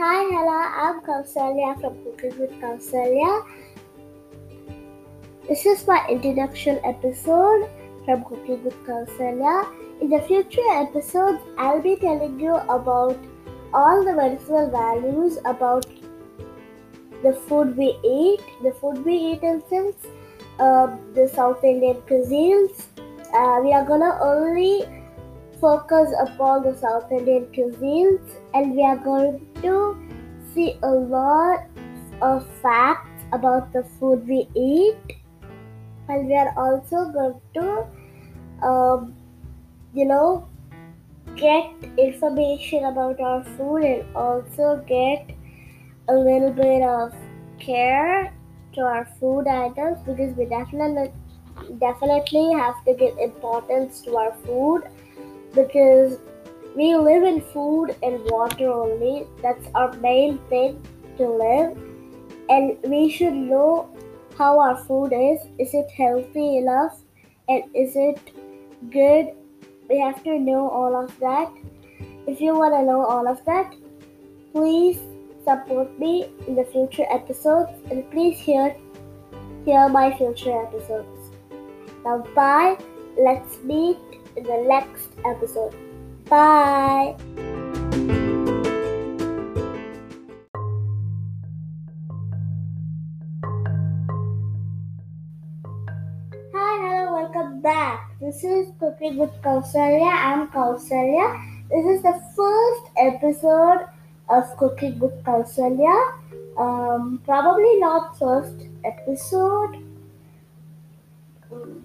Hi, hello, I'm Kausalya from Cooking with Kausalya. This is my introduction episode from Cooking with Kausalya. In the future episodes, I'll be telling you about all the medicinal values about the food we eat, the food we eat in sense, uh, the South Indian cuisines. Uh, we are gonna only focus upon the South Indian cuisines and we are going to see a lot of facts about the food we eat. And we are also going to um, you know get information about our food and also get a little bit of care to our food items because we definitely definitely have to give importance to our food because we live in food and water only. That's our main thing to live. And we should know how our food is. Is it healthy enough? And is it good? We have to know all of that. If you want to know all of that, please support me in the future episodes and please hear hear my future episodes. Now bye. Let's meet the next episode. Bye. Hi, hello, welcome back. This is Cooking with Kausalya. I'm Kausalya. This is the first episode of Cooking with Kausalya. Um, probably not first episode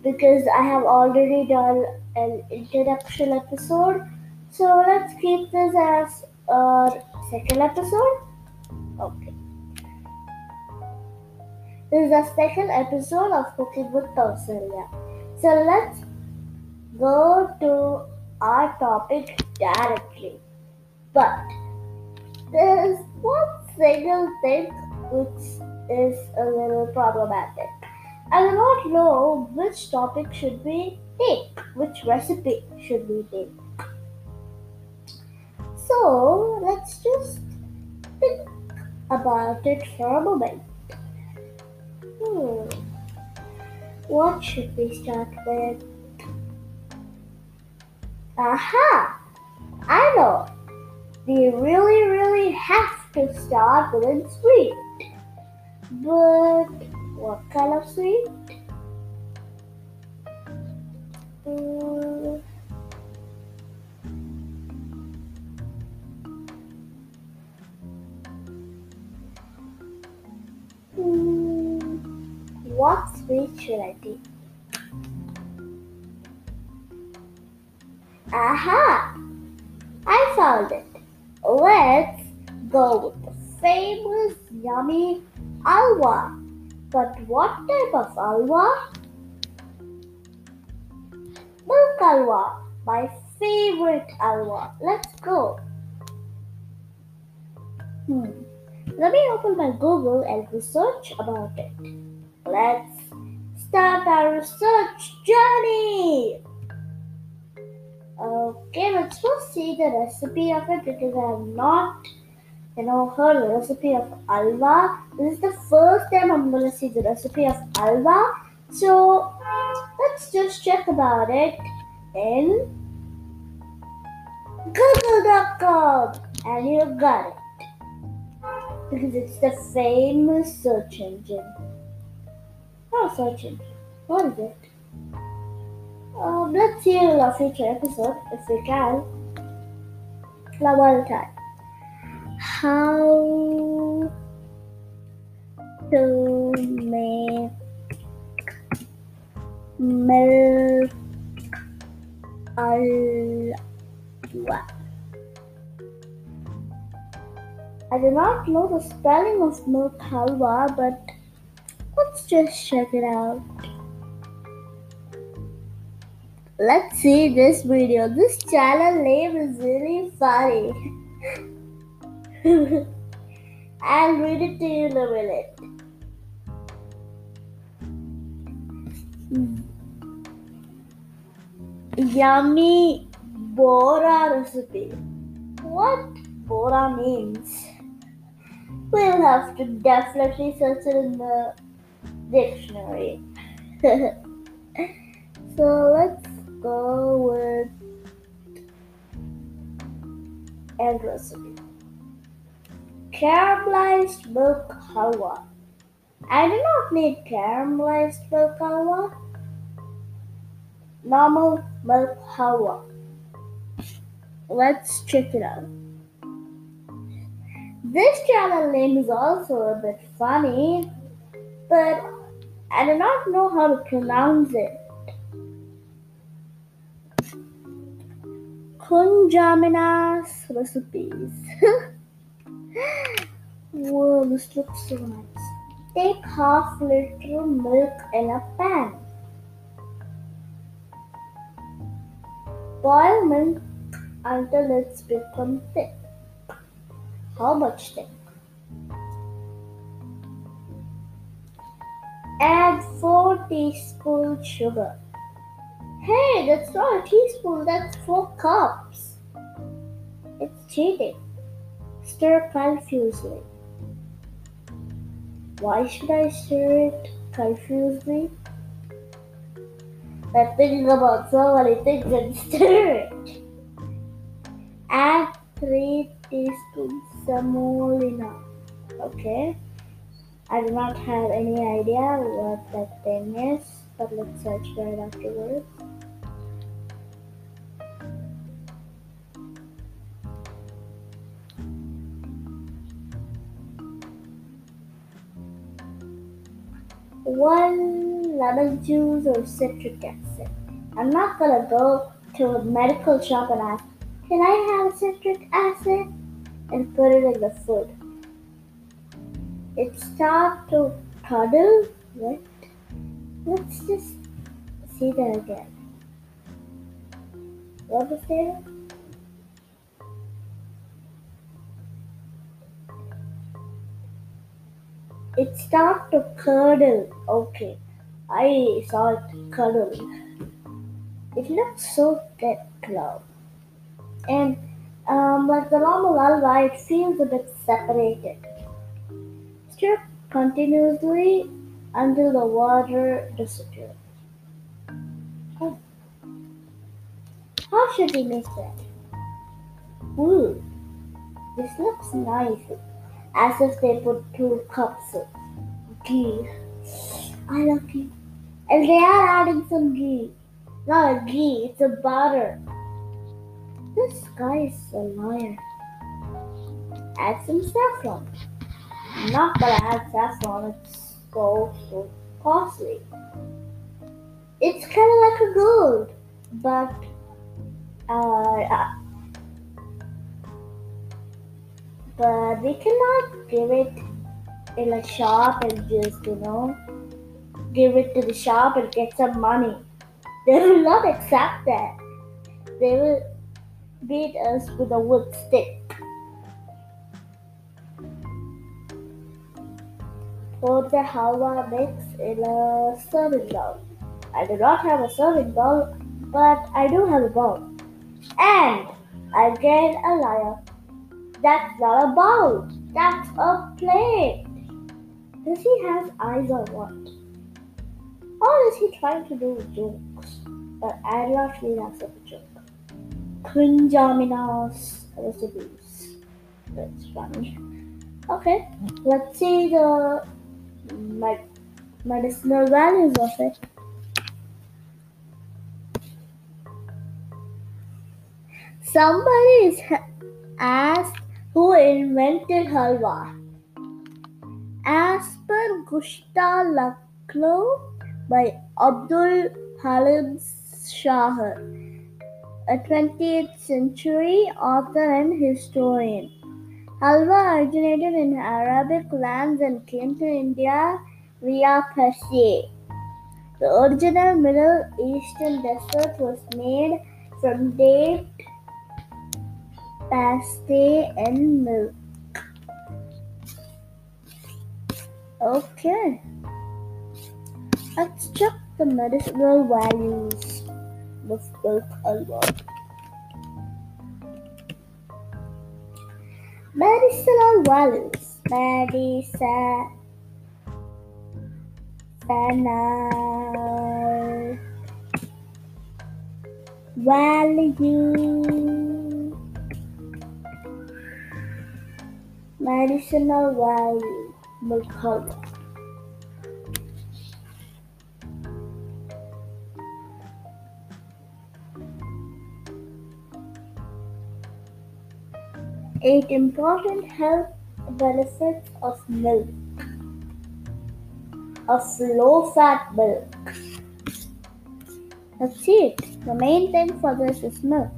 because I have already done an introduction episode. So let's keep this as our second episode. Okay. This is the second episode of Cooking with Kausalya. So let's go to our topic directly. But there is one single thing which is a little problematic. I do not know which topic should we take, which recipe should we take. So let's just think about it for a moment. Hmm. What should we start with? Aha! I know! We really, really have to start with sweet. But what kind of sweet? Aha! I found it. Let's go with the famous yummy alwa. But what type of alwa? Milk alwa, my favorite alwa. Let's go. Hmm. Let me open my Google and research about it. Let's start our research journey. Okay, let's first see the recipe of it because I have not, you know, heard the recipe of alwa. This is the first time I'm gonna see the recipe of alwa. So let's just check about it in Google.com, and you got it because it's the famous search engine. Search engine. What is it? Um, let's see in a future episode if we can. Now, one time. How to make milk alwa. I do not know the spelling of milk halwa, but let's just check it out. Let's see this video. This channel name is really funny. I'll read it to you in a minute. Yummy Bora recipe. What Bora means? We'll have to definitely search it in the dictionary. so let's go with egg recipe. Caramelized milk halwa. I do not need caramelized milk halwa. Normal milk halwa. Let's check it out. This channel name is also a bit funny, but I do not know how to pronounce it. Kunjamina's recipes. Whoa, this looks so nice. Take half liter milk in a pan. Boil milk until it's become thick. How much thick? Add 4 teaspoons sugar. Hey, that's not a teaspoon, that's 4 cups. It's cheating. Stir confusedly. Why should I stir it confusedly? I'm thinking about so many things and stir it. Add 3 teaspoons semolina. Okay. I do not have any idea what that thing is, but let's search right afterwards. One lemon juice or citric acid. I'm not gonna go to a medical shop and ask, can I have citric acid? And put it in the food. It starts to puddle. What? Let's just see that again. What was there? It starts to curdle. Okay, I saw it curdle. It looks so thick now. And um, like the normal halwa, it feels a bit separated. Stir continuously until the water disappears. Oh. How should we make that? Ooh, this looks nice. As if they put two cups of ghee. I love ghee. And they are adding some ghee. Not a ghee, it's a butter. This guy is a liar. Add some saffron. Not gonna add saffron, it's so, so costly. It's kind of like a gold, but uh, but we cannot give it in a shop and just you know give it to the shop and get some money. They will not accept that. They will beat us with a wood stick. Pour the halwa mix in a serving bowl. I do not have a serving bowl, but I do have a bowl. And again a liar. That's not a bowl. That's a plate. Does he have eyes or what? Or is he trying to do jokes? But I love me as a joke. Kunjamina's recipes. That's funny. Okay, let's see the med- medicinal values of it. Somebody is asked who invented halwa. As per Gushta Lucknow by Abdul Halim Sharar, a 20th century author and historian. Halwa originated in Arabic lands and came to India via Persia. The original Middle Eastern dessert was made from date paste and milk. Okay. Let's check the medicinal values of milk halwa. medicinal values. Medicinal value. Medicinal value. Mukhada. 8 important health benefits of milk. Of low fat milk. That's it. The main thing for this is milk.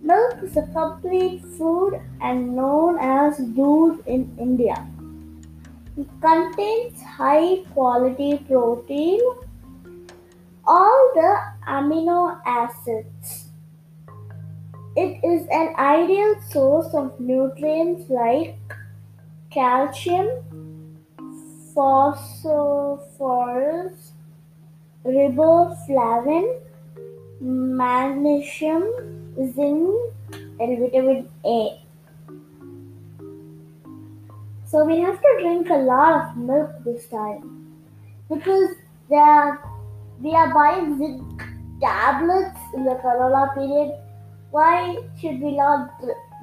Milk is a complete food and known as doodh in India. It contains high quality protein all the amino acids. It is an ideal source of nutrients like calcium, phosphorus, riboflavin, magnesium, zinc, and vitamin A. So we have to drink a lot of milk this time because they are, we are buying zinc tablets in the corona period. Why should we not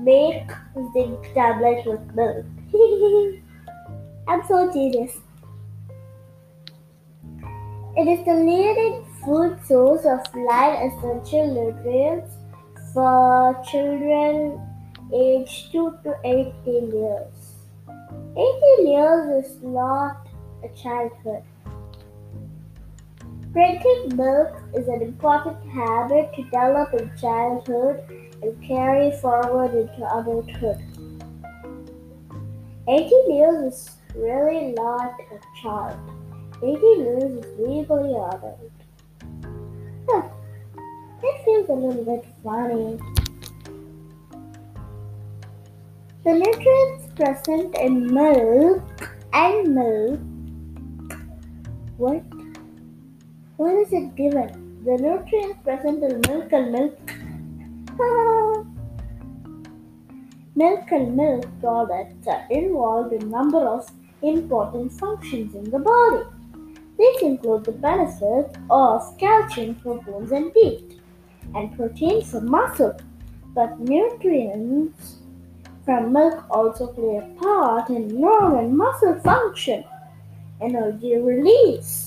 make zinc tablets with milk? I'm so genius. It is the leading food source of light essential nutrients for children aged 2 to 18 years. 18 years is not a childhood. Drinking milk is an important habit to develop in childhood and carry forward into adulthood. 18 years is really not a child. 18 years is legally adult. Huh. It feels a little bit funny. The nutrients present in milk and milk. What? What is it given? The nutrients present in milk and milk. milk and milk products are involved in number of important functions in the body. These include the benefits of calcium for bones and teeth, and protein for muscle. But nutrients from milk also play a part in nerve and muscle function, energy release,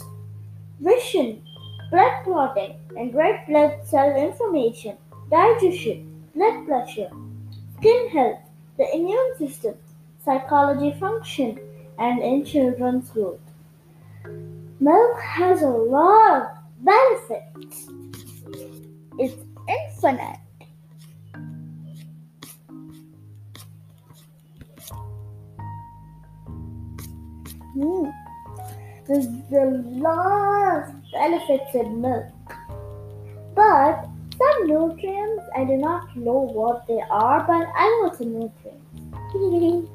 vision, blood clotting, and red blood cell inflammation, digestion, blood pressure, skin health, the immune system, psychology function, and in children's growth. Milk has a lot of benefits. It's infinite. Mm. There's a lot of benefits in milk. But some nutrients, I do not know what they are, but I know some nutrients.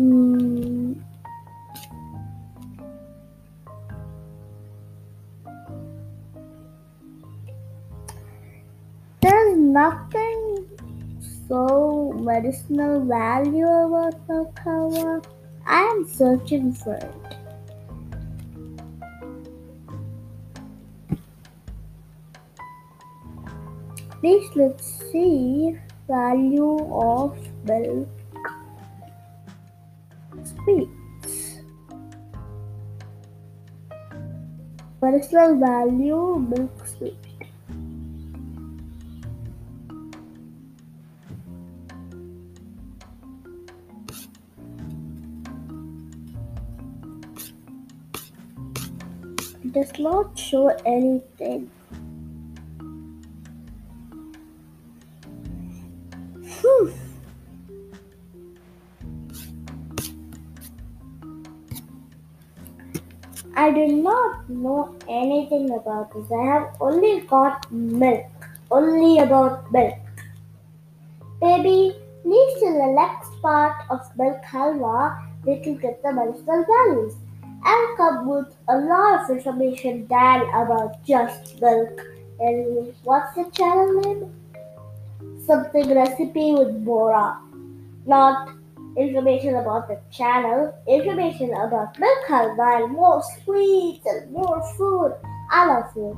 mm. There's nothing so medicinal value about halwa. I am searching for it. Please let's see value of milk sweets. Medicinal value milk sweet. Does not show anything. Phew. I do not know anything about this. I have only got milk. Only about milk. Baby in the next part of milk halwa we can get the medicinal values. I'll come with a lot of information than about just milk. And what's the channel name? Something recipe with Bora. Not information about the channel, information about milk halwa and more sweets and more food. I love food.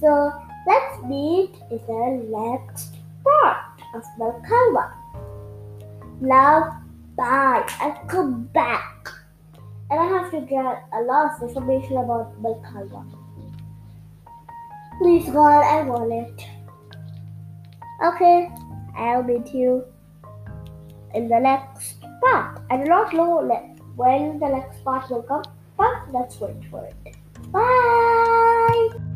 So let's meet in the next part of milk halwa. Now bye and come back. And I have to get a lot of information about milk halwa. Please God, I want it. Okay, I'll meet you in the next part. I do not know when the next part will come, but let's wait for it. Bye!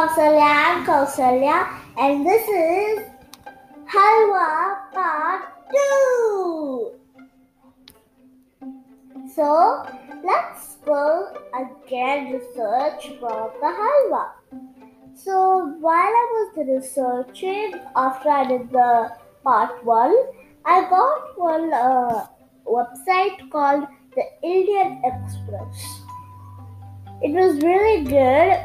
Kausalya. I'm Kausalya, and this is Halwa Part 2. So, let's go again research about the halwa. So, while I was researching after I did the part 1, I got one uh, website called the Indian Express. It was really good,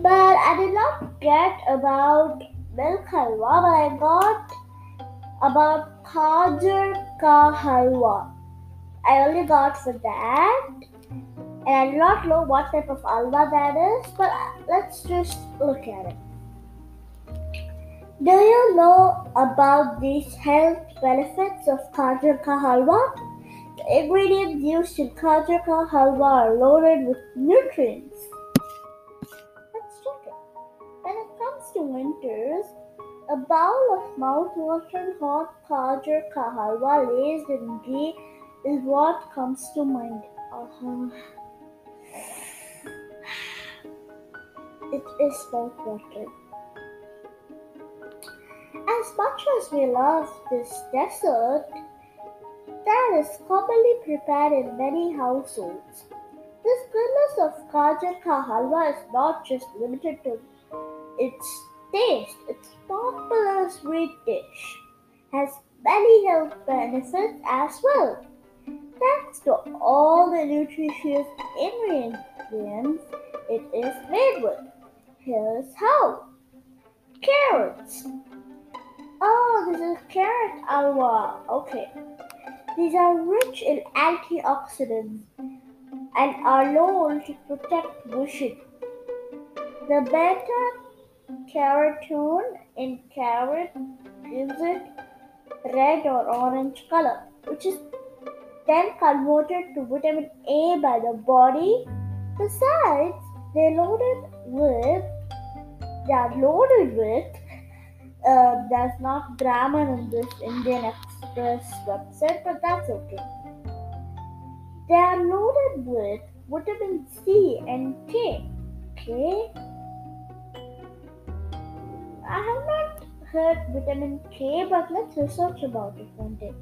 but I did not get about milk halwa, but I got about Khajar ka halwa. I only got for that, and I do not know what type of halwa that is, but let's just look at it. Do you know about these health benefits of Khajar ka halwa? The ingredients used in Khajar ka halwa are loaded with nutrients. To winters, a bowl of mouth-watering hot Khajar ka halwa laced in ghee is what comes to mind. Uh-huh. It is mouth-watering. As much as we love this dessert, that is commonly prepared in many households. This goodness of Khajar ka halwa is not just limited to its taste. Its popular sweet dish has many health benefits as well. Thanks to all the nutritious ingredients it is made with. Here's how. Carrots. Oh, this is carrot halwa. Okay. These are rich in antioxidants and are known to protect vision. The beta carotene in carrot gives it red or orange color, which is then converted to vitamin A by the body. Besides, they're loaded with they are loaded with uh, there's not grammar in this Indian Express website, but that's okay. They are loaded with vitamin C and K. K? I have not heard vitamin K, but let's research about it one day.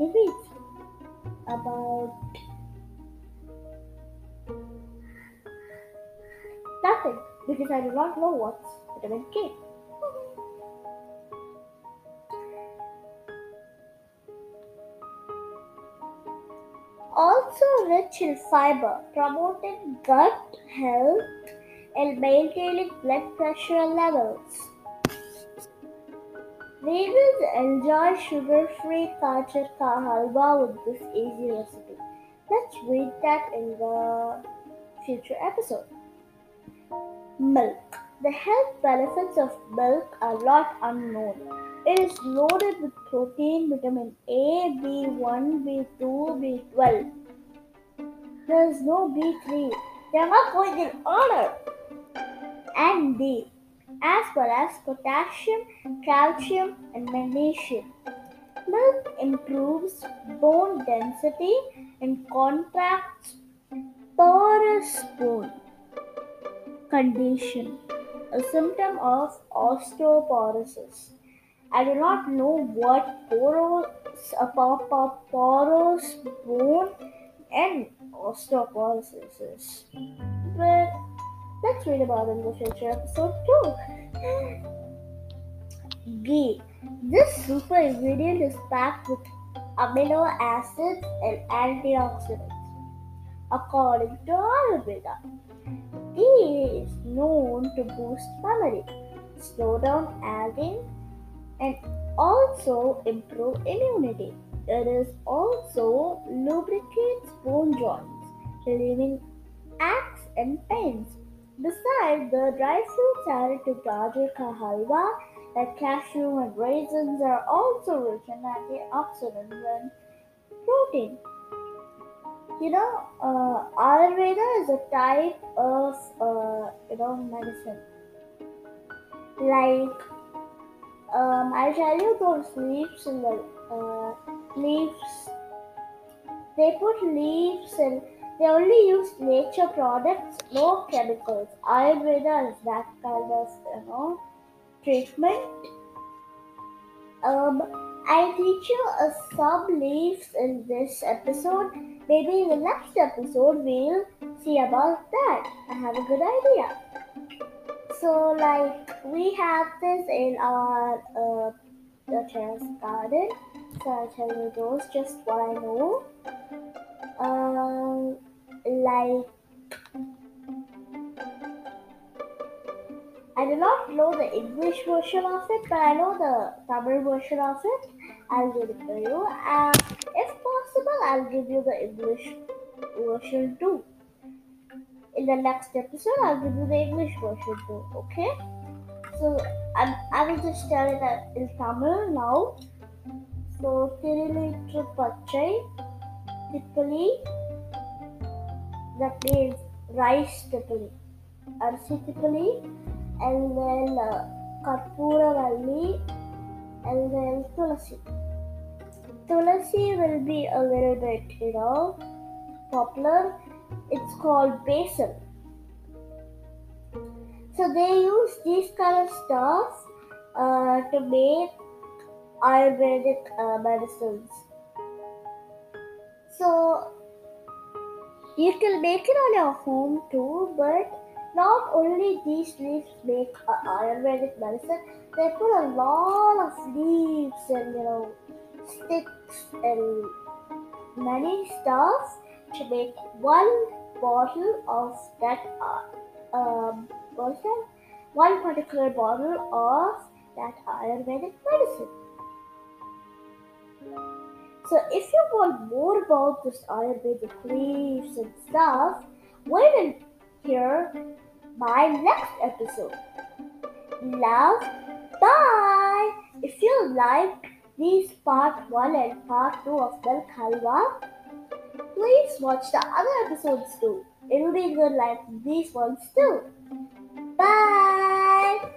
Maybe it's about nothing because I do not know what's vitamin K. Also rich in fiber, promoting gut health and maintaining blood pressure levels. Vegans enjoy sugar-free Khajar ka halwa with this easy recipe. Let's read that in the future episode. Milk. The health benefits of milk are not unknown. It is loaded with protein, vitamin A, B1, B2, B12. There is no B3. They are not going in order. And D, as well as potassium, calcium, and magnesium. Milk improves bone density and contracts porous bone condition, a symptom of osteoporosis. I do not know what porous, uh, a porous bone and osteoporosis. is, But let's read about in the future episode too. Ghee. This super ingredient is packed with amino acids and antioxidants. According to Ayurveda, ghee is known to boost memory, slow down aging, and also improve immunity. It is also lubricates bone joints, relieving aches and pains. Besides, the dry fruits added to gajar ka halwa like cashew and raisins are also rich in antioxidants and protein. You know, uh, Ayurveda is a type of uh, you know medicine. Like um, I'll tell you those leaves in the uh, leaves. They put leaves and they only use nature products, no chemicals. Ayurveda is that kind of you know treatment. Um, I teach you uh, some leaves in this episode. Maybe in the next episode we'll see about that. I have a good idea. So, like, we have this in our uh, the terrace garden. So I'll tell you those just what I know. Um, like I do not know the English version of it, but I know the Tamil version of it. I'll give it to you, and if possible, I'll give you the English version too. In the next episode, I'll give you the English version too. Okay? So I'm, I will just tell it in Tamil now. So Tirilitu Pachai that means rice tipali, arsi tipali, and then uh, Karpuravalli, and then Tulasi. Tulasi will be a little bit, you know, popular. It's called basil. So they use these kind of stuff uh, to make Ayurvedic uh, medicines. So you can make it on your home too, but not only these leaves make Ayurvedic medicine, they put a lot of leaves and you know sticks and many stuff to make one bottle of that uh, um, that? One particular bottle of that Ayurvedic medicine. So if you want more about this Ayurvedic leaves and stuff, wait and hear my next episode. Love, bye! If you like these part 1 and part 2 of Milk Halwa, please watch the other episodes too. It will be good like these ones too. Bye!